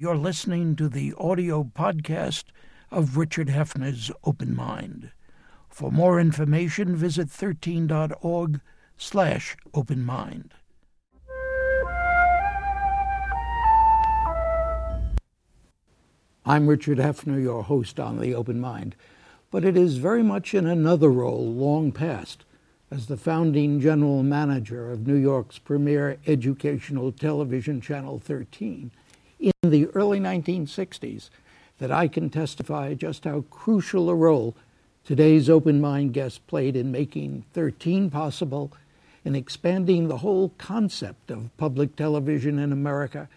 You're listening to the audio podcast of Richard Heffner's Open Mind. For more information, visit 13.org slash open mind. I'm Richard Heffner, your host on The Open Mind, but it is very much in another role long past as the founding general manager of New York's premier educational television channel 13 in the early 1960s that I can testify just how crucial a role today's open mind guest played in making 13 possible in expanding the whole concept of public television in America,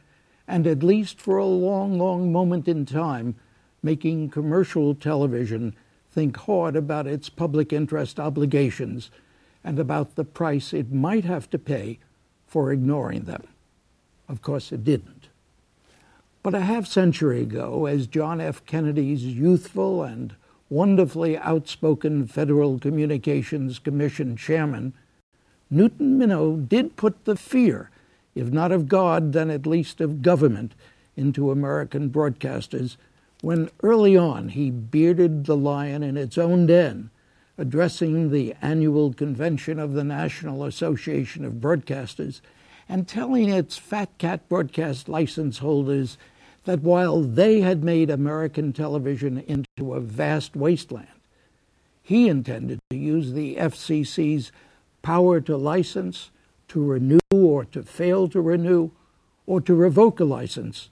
and at least for a long, long moment in time, making commercial television think hard about its public interest obligations and about the price it might have to pay for ignoring them. Of course, it didn't. But a half century ago, as John F. Kennedy's youthful and wonderfully outspoken Federal Communications Commission chairman, Newton Minow did put the fear, if not of God, then at least of government, into American broadcasters when early on he bearded the lion in its own den, addressing the annual convention of the National Association of Broadcasters and telling its fat cat broadcast license holders that while they had made American television into a vast wasteland, he intended to use the FCC's power to license, to renew or to fail to renew, or to revoke a license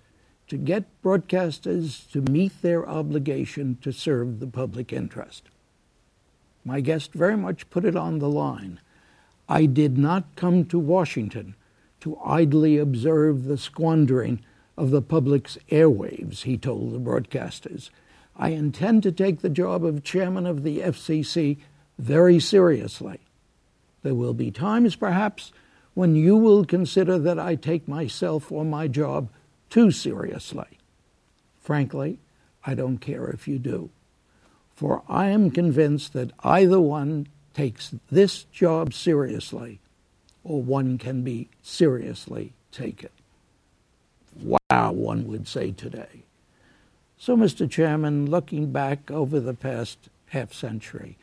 to get broadcasters to meet their obligation to serve the public interest. My guest very much put it on the line. I did not come to Washington to idly observe the squandering of the public's airwaves, he told the broadcasters. I intend to take the job of chairman of the FCC very seriously. There will be times, perhaps, when you will consider that I take myself or my job too seriously. Frankly, I don't care if you do, for I am convinced that either one takes this job seriously or one can be seriously taken. Wow, one would say today. So, Mr. Chairman, looking back over the past half century,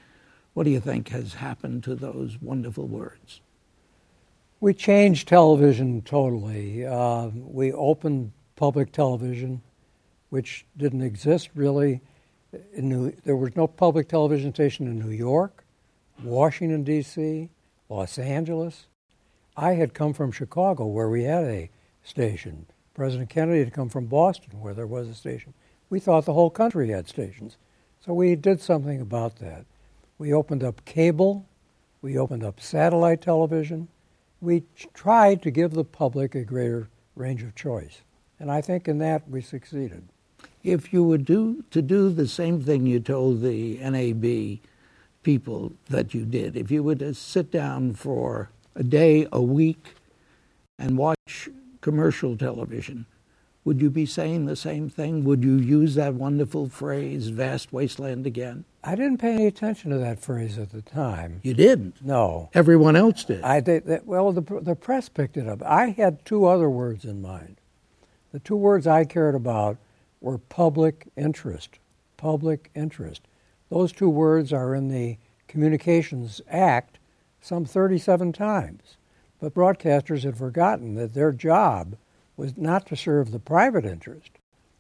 what do you think has happened to those wonderful words? We changed television totally. Uh, we opened public television, which didn't exist really. New, there was no public television station in New York, Washington, D.C., Los Angeles. I had come from Chicago, where we had a station. President Kennedy had come from Boston, where there was a station. We thought the whole country had stations. So we did something about that. We opened up cable, we opened up satellite television. We tried to give the public a greater range of choice. And I think in that we succeeded. If you were do, to do the same thing you told the NAB people that you did, if you were to uh, sit down for a day, a week, and watch commercial television. Would you be saying the same thing? Would you use that wonderful phrase, vast wasteland, again? I didn't pay any attention to that phrase at the time. You didn't? No. Everyone else did? I did. Well, the, the press picked it up. I had two other words in mind. The two words I cared about were public interest. Public interest. Those two words are in the Communications Act some 37 times. But broadcasters had forgotten that their job was not to serve the private interest,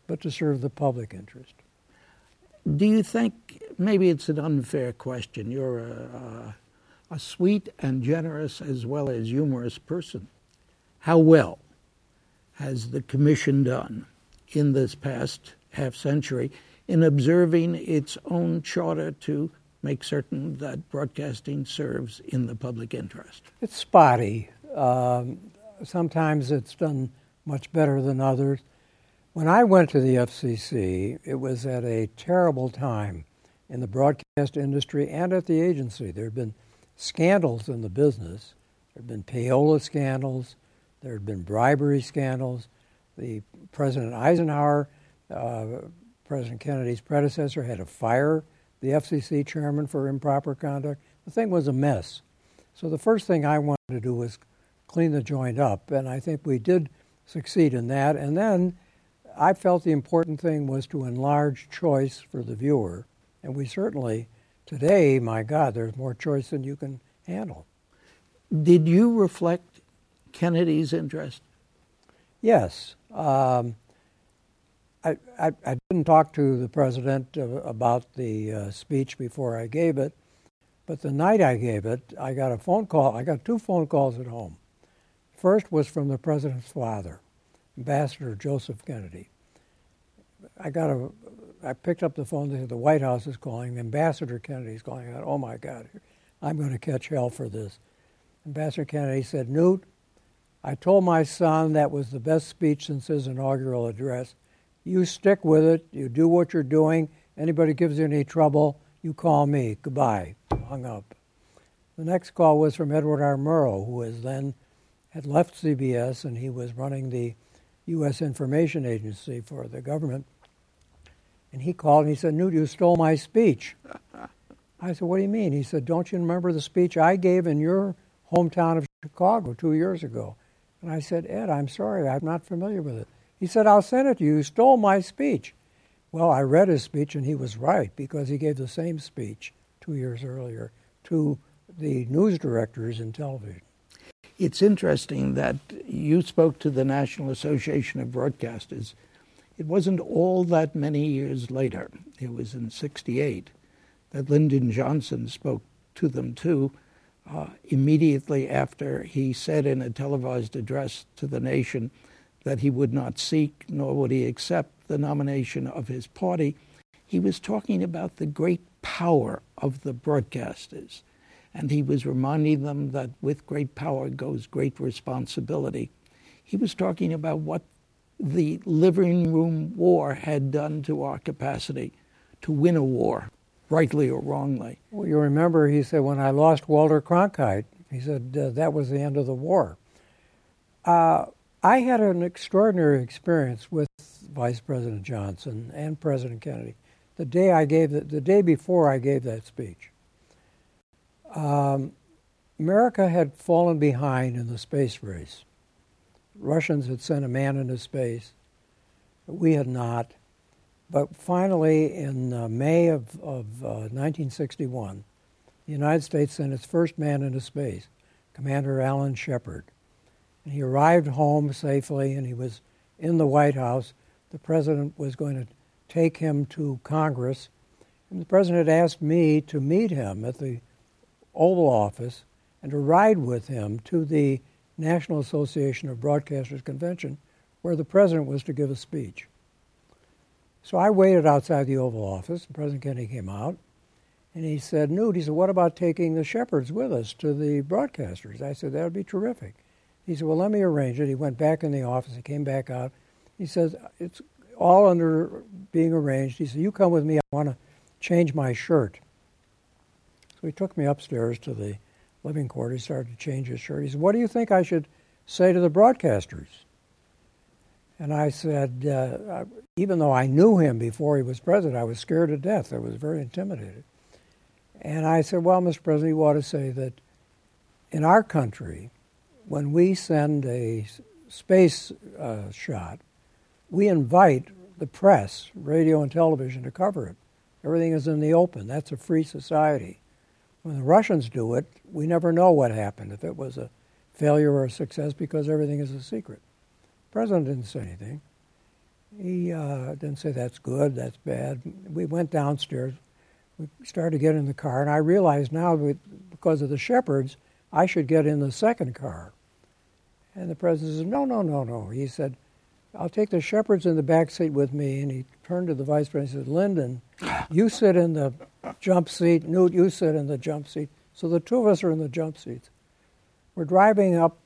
but to serve the public interest. Do you think maybe it's an unfair question? You're a, a, a sweet and generous as well as humorous person. How well has the Commission done in this past half century in observing its own charter to make certain that broadcasting serves in the public interest? It's spotty. Um, sometimes it's done much better than others. When I went to the FCC, it was at a terrible time in the broadcast industry and at the agency. There had been scandals in the business. There had been payola scandals. There had been bribery scandals. The President Eisenhower, uh, President Kennedy's predecessor, had a fire the FCC chairman for improper conduct. The thing was a mess. So the first thing I wanted to do was clean the joint up, and I think we did succeed in that. And then I felt the important thing was to enlarge choice for the viewer, and we certainly today, my God, there's more choice than you can handle. Did you reflect Kennedy's interest? Yes. Um, I, I, I, didn't talk to the president about the uh, speech before I gave it, but the night I gave it, I got a phone call. I got two phone calls at home. First was from the president's father, Ambassador Joseph Kennedy. I got a, I picked up the phone. They said the White House is calling. Ambassador Kennedy's calling. I oh my God, I'm going to catch hell for this. Ambassador Kennedy said, Newt, I told my son that was the best speech since his inaugural address. You stick with it. You do what you're doing. Anybody gives you any trouble, you call me. Goodbye. Hung up. The next call was from Edward R. Murrow, who was then had left CBS and he was running the U.S. Information Agency for the government. And he called and he said, Newt, you stole my speech. I said, What do you mean? He said, Don't you remember the speech I gave in your hometown of Chicago two years ago? And I said, Ed, I'm sorry, I'm not familiar with it. He said, I'll send it to you. You stole my speech. Well, I read his speech, and he was right because he gave the same speech two years earlier to the news directors in television. It's interesting that you spoke to the National Association of Broadcasters. It wasn't all that many years later, it was in 68, that Lyndon Johnson spoke to them too uh, immediately after he said in a televised address to the nation that he would not seek nor would he accept the nomination of his party, he was talking about the great power of the broadcasters. And he was reminding them that with great power goes great responsibility. He was talking about what the living room war had done to our capacity to win a war rightly or wrongly. Well, you remember he said, when I lost Walter Cronkite, he said uh, that was the end of the war. Uh, I had an extraordinary experience with Vice President Johnson and President Kennedy the day I gave the, the day before I gave that speech. Um, America had fallen behind in the space race. Russians had sent a man into space. We had not. But finally, in uh, May of, of uh, 1961, the United States sent its first man into space, Commander Alan Shepard. And he arrived home safely, and he was in the White House. The president was going to take him to Congress, and the president asked me to meet him at the Oval Office and to ride with him to the National Association of Broadcasters Convention, where the president was to give a speech. So I waited outside the Oval Office, and President Kennedy came out, and he said, Newt, he said, what about taking the Shepards with us to the broadcasters? I said, that would be terrific. He said, well, let me arrange it. He went back in the office. He came back out. He says, it's all under being arranged. He said, you come with me. I want to change my shirt. So he took me upstairs to the living quarters. He started to change his shirt. He said, what do you think I should say to the broadcasters? And I said, uh, even though I knew him before he was president, I was scared to death. I was very intimidated. And I said, well, Mr. President, you ought to say that in our country, when we send a space uh, shot, we invite the press, radio and television, to cover it. Everything is in the open. That's a free society. When the Russians do it, we never know what happened, if it was a failure or a success, because everything is a secret. The president didn't say anything. He uh, didn't say that's good, that's bad. We went downstairs. We started to get in the car, and I realized now, because of the Shepards, I should get in the second car. And the president said, No, no, no, no. He said, I'll take the Shepards in the back seat with me. And he turned to the vice president and said, Lyndon, you sit in the jump seat. Newt, you sit in the jump seat. So the two of us are in the jump seats. We're driving up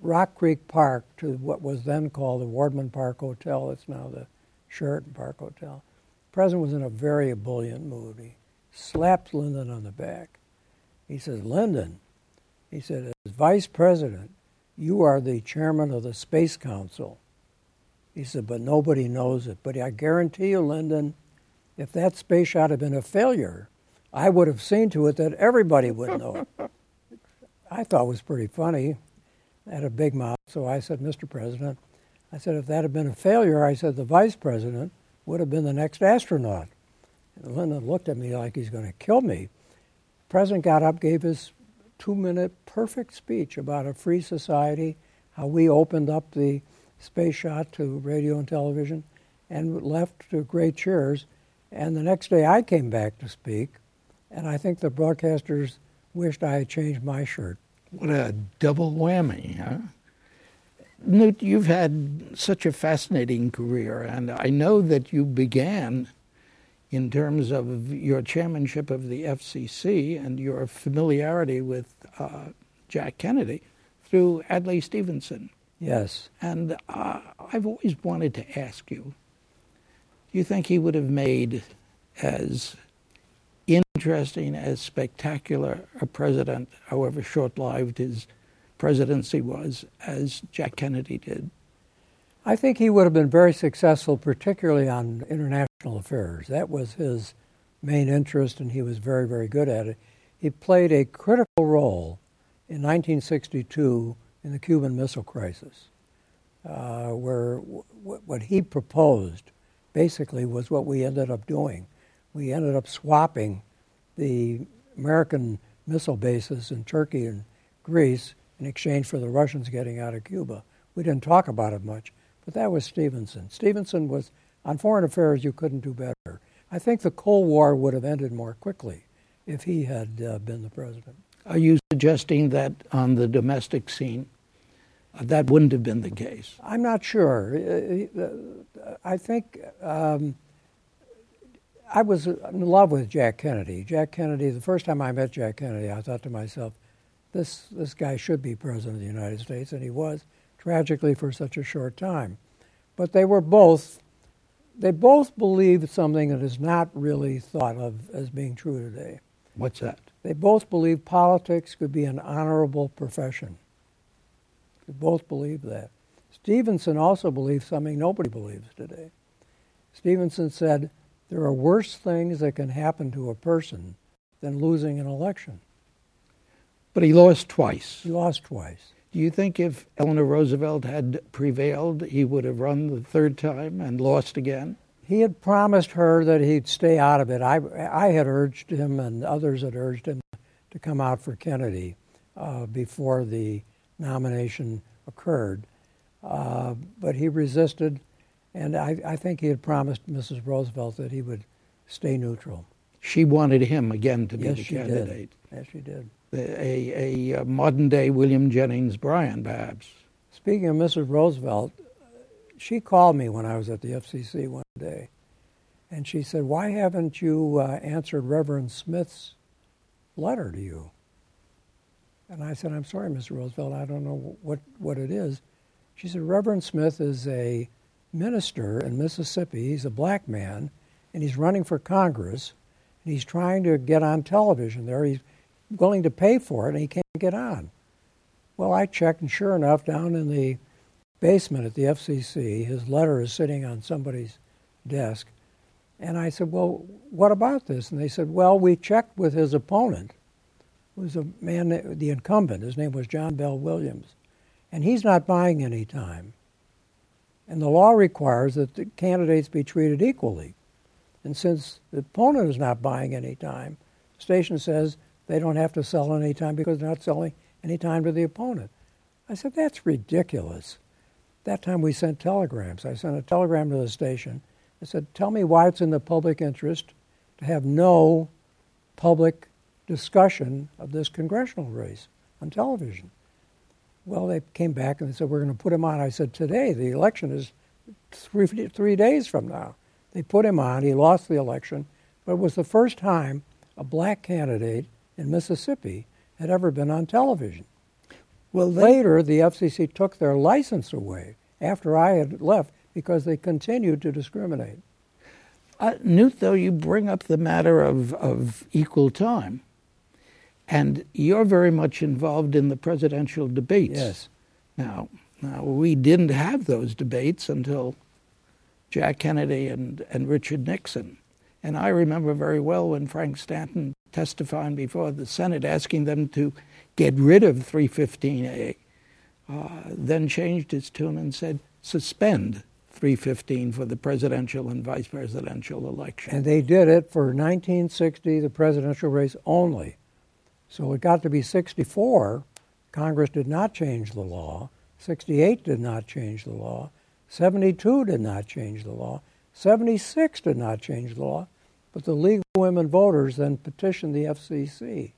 Rock Creek Park to what was then called the Wardman Park Hotel. It's now the Sheraton Park Hotel. The president was in a very ebullient mood. He slapped Lyndon on the back. He says, Lyndon, he said, as vice president, you are the chairman of the Space Council. He said, but nobody knows it. But I guarantee you, Lyndon, if that space shot had been a failure, I would have seen to it that everybody would know. it. I thought it was pretty funny I had a big mouth. So I said, Mr. President, I said, if that had been a failure, I said, the vice president would have been the next astronaut. And Lyndon looked at me like he's going to kill me. The president got up, gave his two minute perfect speech about a free society, how we opened up the space shot to radio and television, and left to great cheers. And the next day I came back to speak, and I think the broadcasters wished I had changed my shirt. What a double whammy, huh? Newt, you've had such a fascinating career, and I know that you began in terms of your chairmanship of the FCC and your familiarity with uh, Jack Kennedy through Adlai Stevenson. Yes. And uh, I've always wanted to ask you do you think he would have made as interesting, as spectacular a president, however short lived his presidency was, as Jack Kennedy did? I think he would have been very successful, particularly on international affairs. That was his main interest, and he was very, very good at it. He played a critical role in 1962 in the Cuban Missile Crisis, uh, where w- what he proposed basically was what we ended up doing. We ended up swapping the American missile bases in Turkey and Greece in exchange for the Russians getting out of Cuba. We didn't talk about it much, but that was Stevenson. Stevenson was, on foreign affairs, you couldn't do better. I think the Cold War would have ended more quickly if he had uh, been the president. Are you suggesting that on the domestic scene, uh, that wouldn't have been the case? I'm not sure. Uh, uh, I think um, I was in love with Jack Kennedy. Jack Kennedy, the first time I met Jack Kennedy, I thought to myself, this, this guy should be president of the United States, and he was, tragically, for such a short time. But they were both, they both believed something that is not really thought of as being true today. What's that? They both believed politics could be an honorable profession. They both believed that. Stevenson also believed something nobody believes today. Stevenson said, There are worse things that can happen to a person than losing an election. But he lost twice. He lost twice. Do you think if Eleanor Roosevelt had prevailed, he would have run the third time and lost again? He had promised her that he'd stay out of it. I, I had urged him, and others had urged him to come out for Kennedy uh, before the nomination occurred. Uh, but he resisted, and I, I think he had promised Mrs. Roosevelt that he would stay neutral. She wanted him again to be yes, the she candidate. Did. Yes, she did. A, a, a modern day William Jennings Bryan, perhaps. Speaking of Mrs. Roosevelt, she called me when I was at the FCC one day, and she said, "Why haven't you uh, answered Reverend Smith's letter to you?" And I said, "I'm sorry, Mrs. Roosevelt, I don't know what what it is." She said, "Reverend Smith is a minister in Mississippi. He's a black man, and he's running for Congress, and he's trying to get on television there. He's willing to pay for it, and he can't get on." Well, I checked, and sure enough, down in the basement at the FCC. His letter is sitting on somebody's desk. And I said, Well, what about this? And they said, Well, we checked with his opponent, who was a man, the incumbent. His name was John Bell Williams. And he's not buying any time. And the law requires that the candidates be treated equally. And since the opponent is not buying any time, the station says they don't have to sell any time because they're not selling any time to the opponent. I said, That's ridiculous that time we sent telegrams. I sent a telegram to the station. I said, Tell me why it's in the public interest to have no public discussion of this congressional race on television. Well, they came back and they said, We're going to put him on. I said, Today, the election is three, three days from now. They put him on. He lost the election, but it was the first time a black candidate in Mississippi had ever been on television. Well, they, later, the FCC took their license away after I had left because they continued to discriminate. Uh, Newt, though, you bring up the matter of, of equal time, and you're very much involved in the presidential debates. Yes. Now, now we didn't have those debates until Jack Kennedy and, and Richard Nixon. And I remember very well when Frank Stanton testifying before the Senate asking them to get rid of 315A, uh, then changed his tune and said, suspend 315 for the presidential and vice presidential election. And they did it for 1960, the presidential race only. So it got to be 64. Congress did not change the law. 68 did not change the law. 72 did not change the law. 76 did not change the law. The League of Women Voters then petitioned the FCC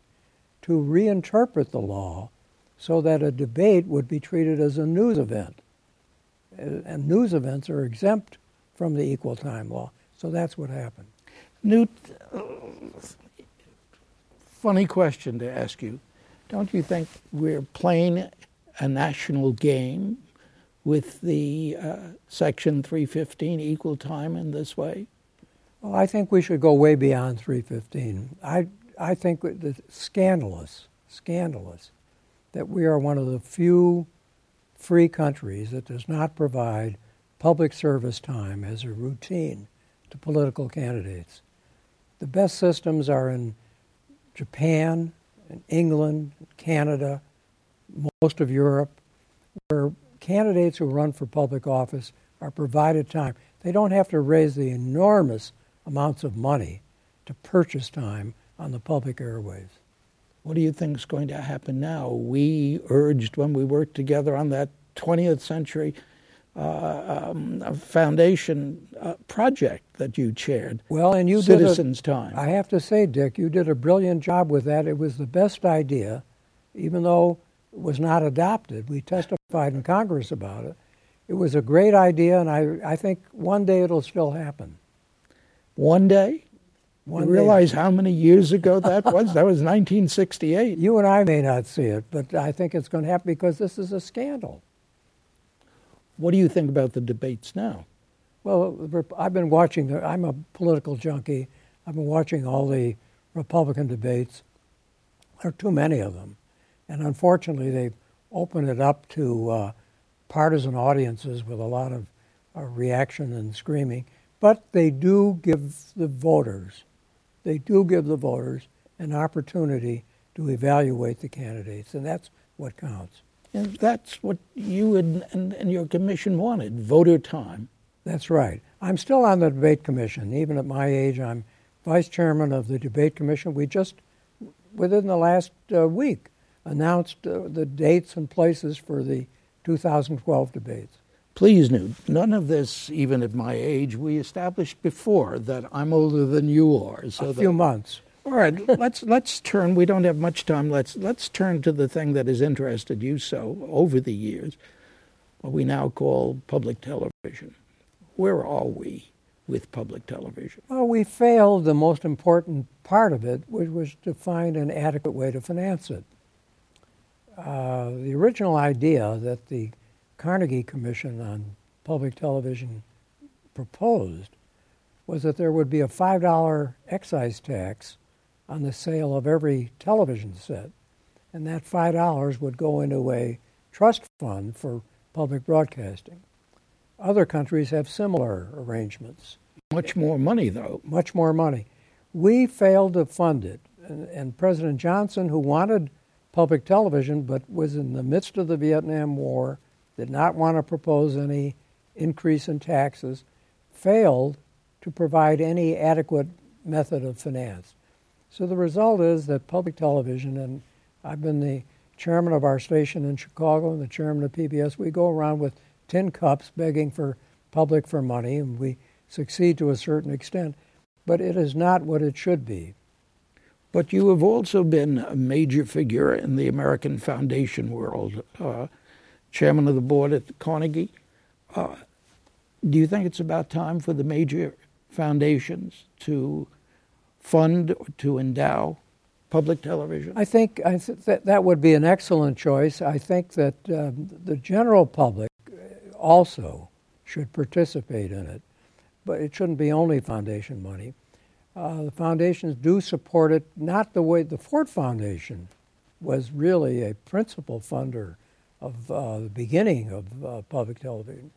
to reinterpret the law so that a debate would be treated as a news event. And news events are exempt from the equal time law. So that's what happened. Newt, uh, funny question to ask you. Don't you think we're playing a national game with the uh, Section 315 equal time in this way? Well, I think we should go way beyond 315. I, I think it's scandalous, scandalous that we are one of the few free countries that does not provide public service time as a routine to political candidates. The best systems are in Japan, in England, Canada, most of Europe, where candidates who run for public office are provided time. They don't have to raise the enormous amounts of money to purchase time on the public airwaves. What do you think is going to happen now? We urged when we worked together on that 20th century uh, um, foundation uh, project that you chaired. Well, and you Citizens did a, Time. I have to say, Dick, you did a brilliant job with that. It was the best idea, even though it was not adopted. We testified in Congress about it. It was a great idea, and I, I think one day it'll still happen. One day? One you day. realize how many years ago that was? that was 1968. You and I may not see it, but I think it's going to happen because this is a scandal. What do you think about the debates now? Well, I've been watching, the, I'm a political junkie. I've been watching all the Republican debates. There are too many of them. And unfortunately, they've opened it up to uh, partisan audiences with a lot of uh, reaction and screaming. But they do give the voters, they do give the voters an opportunity to evaluate the candidates, and that's what counts. And that's what you and, and, and your commission wanted voter time. That's right. I'm still on the debate commission. Even at my age, I'm vice chairman of the debate commission. We just, within the last uh, week, announced uh, the dates and places for the 2012 debates. Please, Newt, none of this, even at my age, we established before that I'm older than you are. So a few months. All right, let's let's turn. We don't have much time. Let's let's turn to the thing that has interested you so over the years, what we now call public television. Where are we with public television? Well, we failed the most important part of it, which was to find an adequate way to finance it. Uh, the original idea that the Carnegie Commission on Public Television proposed was that there would be a $5 excise tax on the sale of every television set, and that $5 would go into a trust fund for public broadcasting. Other countries have similar arrangements. Much more money, though. Much more money. We failed to fund it, and, and President Johnson, who wanted public television but was in the midst of the Vietnam War, did not want to propose any increase in taxes, failed to provide any adequate method of finance. So the result is that public television, and I've been the chairman of our station in Chicago and the chairman of PBS, we go around with tin cups begging for public for money, and we succeed to a certain extent, but it is not what it should be. But you have also been a major figure in the American foundation world, uh, chairman of the board at Carnegie. Uh, do you think it's about time for the major foundations to fund or to endow public television? I think I th- that that would be an excellent choice. I think that um, the general public also should participate in it, but it shouldn't be only foundation money. Uh, the foundations do support it, not the way the Ford Foundation was really a principal funder of uh, the beginning of uh, public television,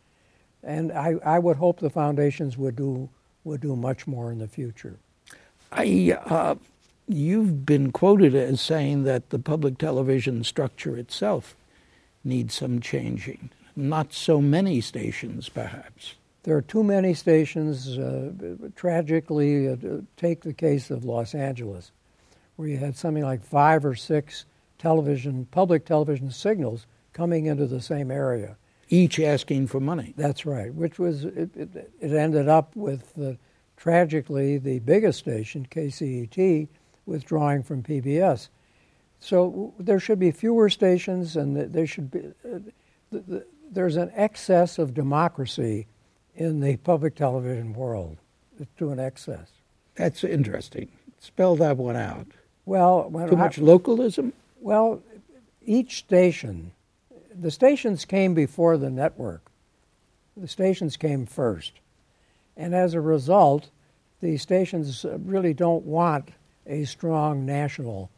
and I, I would hope the foundations would do would do much more in the future. I, uh, you've been quoted as saying that the public television structure itself needs some changing. not so many stations, perhaps. There are too many stations. Uh, tragically, uh, take the case of Los Angeles, where you had something like five or six television, public television signals coming into the same area. Each asking for money. That's right, which was, it, it, it ended up with, the, tragically, the biggest station, KCET, withdrawing from PBS. So there should be fewer stations, and there should be, uh, the, the, there's an excess of democracy in the public television world to an excess. That's interesting. Spell that one out. Well, too much localism. Well, each station, the stations came before the network. The stations came first, and as a result, the stations really don't want a strong national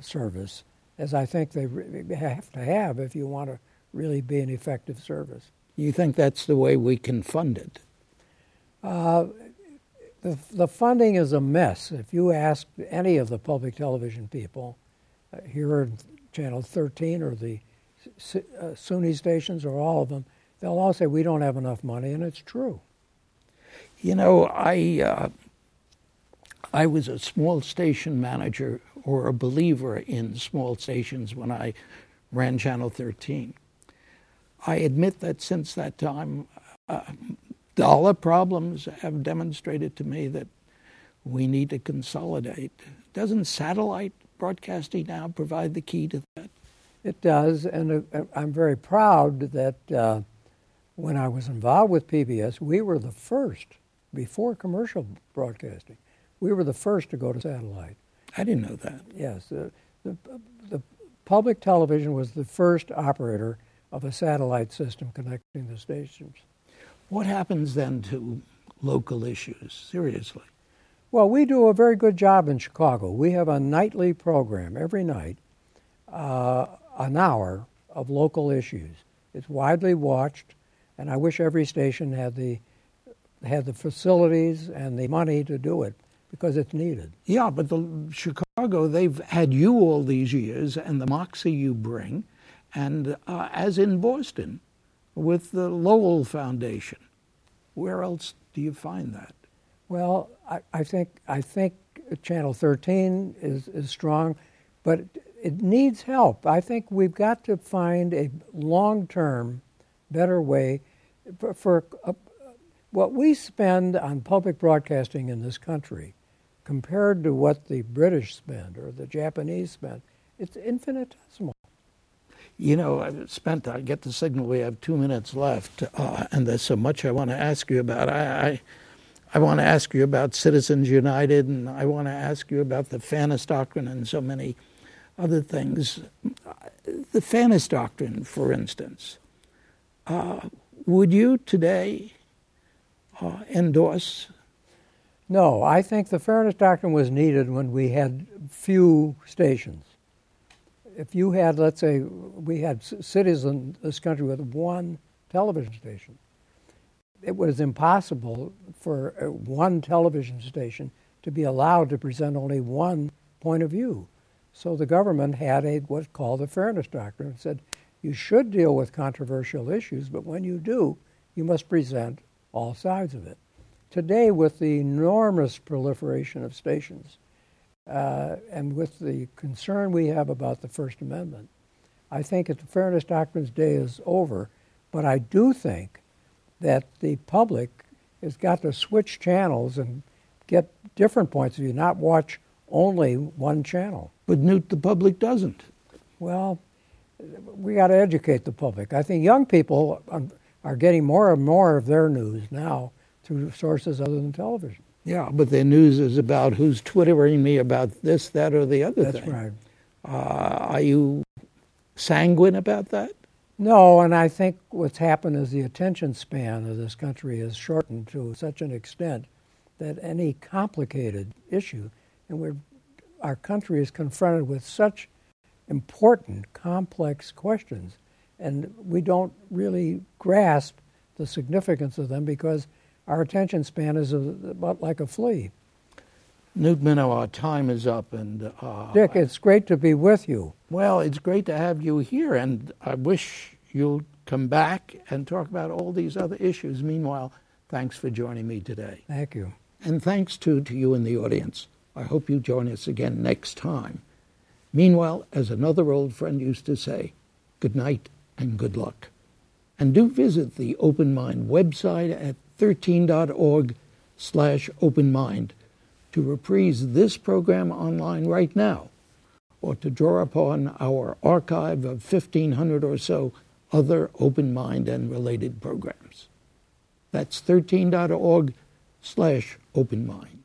service, as I think they have to have if you want to really be an effective service. You think that's the way we can fund it? Uh, the, the funding is a mess. If you ask any of the public television people uh, here in Channel 13 or the uh, SUNY stations or all of them, they'll all say we don't have enough money, and it's true. You know, I uh, I was a small station manager or a believer in small stations when I ran Channel 13. I admit that since that time, uh, dollar problems have demonstrated to me that we need to consolidate. Doesn't satellite broadcasting now provide the key to that? It does, and uh, I'm very proud that uh, when I was involved with PBS, we were the first, before commercial broadcasting, we were the first to go to satellite. I didn't know that. Yes. the, the public television was the first operator of a satellite system connecting the stations. What happens then to local issues, seriously? Well, we do a very good job in Chicago. We have a nightly program every night, uh, an hour of local issues. It's widely watched, and I wish every station had the had the facilities and the money to do it because it's needed. Yeah, but the Chicago, they've had you all these years and the moxie you bring, and uh, as in Boston, with the Lowell Foundation. Where else do you find that? Well, I, I think I think Channel 13 is, is strong, but it needs help. I think we've got to find a long-term, better way for, for uh, what we spend on public broadcasting in this country compared to what the British spend or the Japanese spend. It's infinitesimal. You know, I've spent, I get the signal we have two minutes left, uh, and there's so much I want to ask you about. I, I, I want to ask you about Citizens United, and I want to ask you about the Fairness Doctrine and so many other things. The Fairness Doctrine, for instance, uh, would you today uh, endorse? No, I think the Fairness Doctrine was needed when we had few stations if you had, let's say, we had cities in this country with one television station, it was impossible for uh, one television station to be allowed to present only one point of view. So the government had a what's called the fairness doctrine and said you should deal with controversial issues, but when you do, you must present all sides of it. Today, with the enormous proliferation of stations, uh, and with the concern we have about the First Amendment, I think that the Fairness Doctrine's day is over. But I do think that the public has got to switch channels and get different points of view, not watch only one channel. But Newt, the public doesn't. Well, we got to educate the public. I think young people are getting more and more of their news now through sources other than television. Yeah, but the news is about who's twittering me about this, that, or the other That's thing. right. Uh, are you sanguine about that? No, and I think what's happened is the attention span of this country has shortened to such an extent that any complicated issue, and we're, our country is confronted with such important, complex questions, and we don't really grasp the significance of them because our attention span is about like a flea. Newt Minow, our time is up, and uh, Dick, it's great to be with you. Well, it's great to have you here, and I wish you'll come back and talk about all these other issues. Meanwhile, thanks for joining me today. Thank you. And thanks too to you in the audience. I hope you join us again next time. Meanwhile, as another old friend used to say, good night and good luck. And do visit the Open Mind website at 13.org slash openmind to reprise this program online right now or to draw upon our archive of 1,500 or so other open mind and related programs. That's 13.org slash open mind.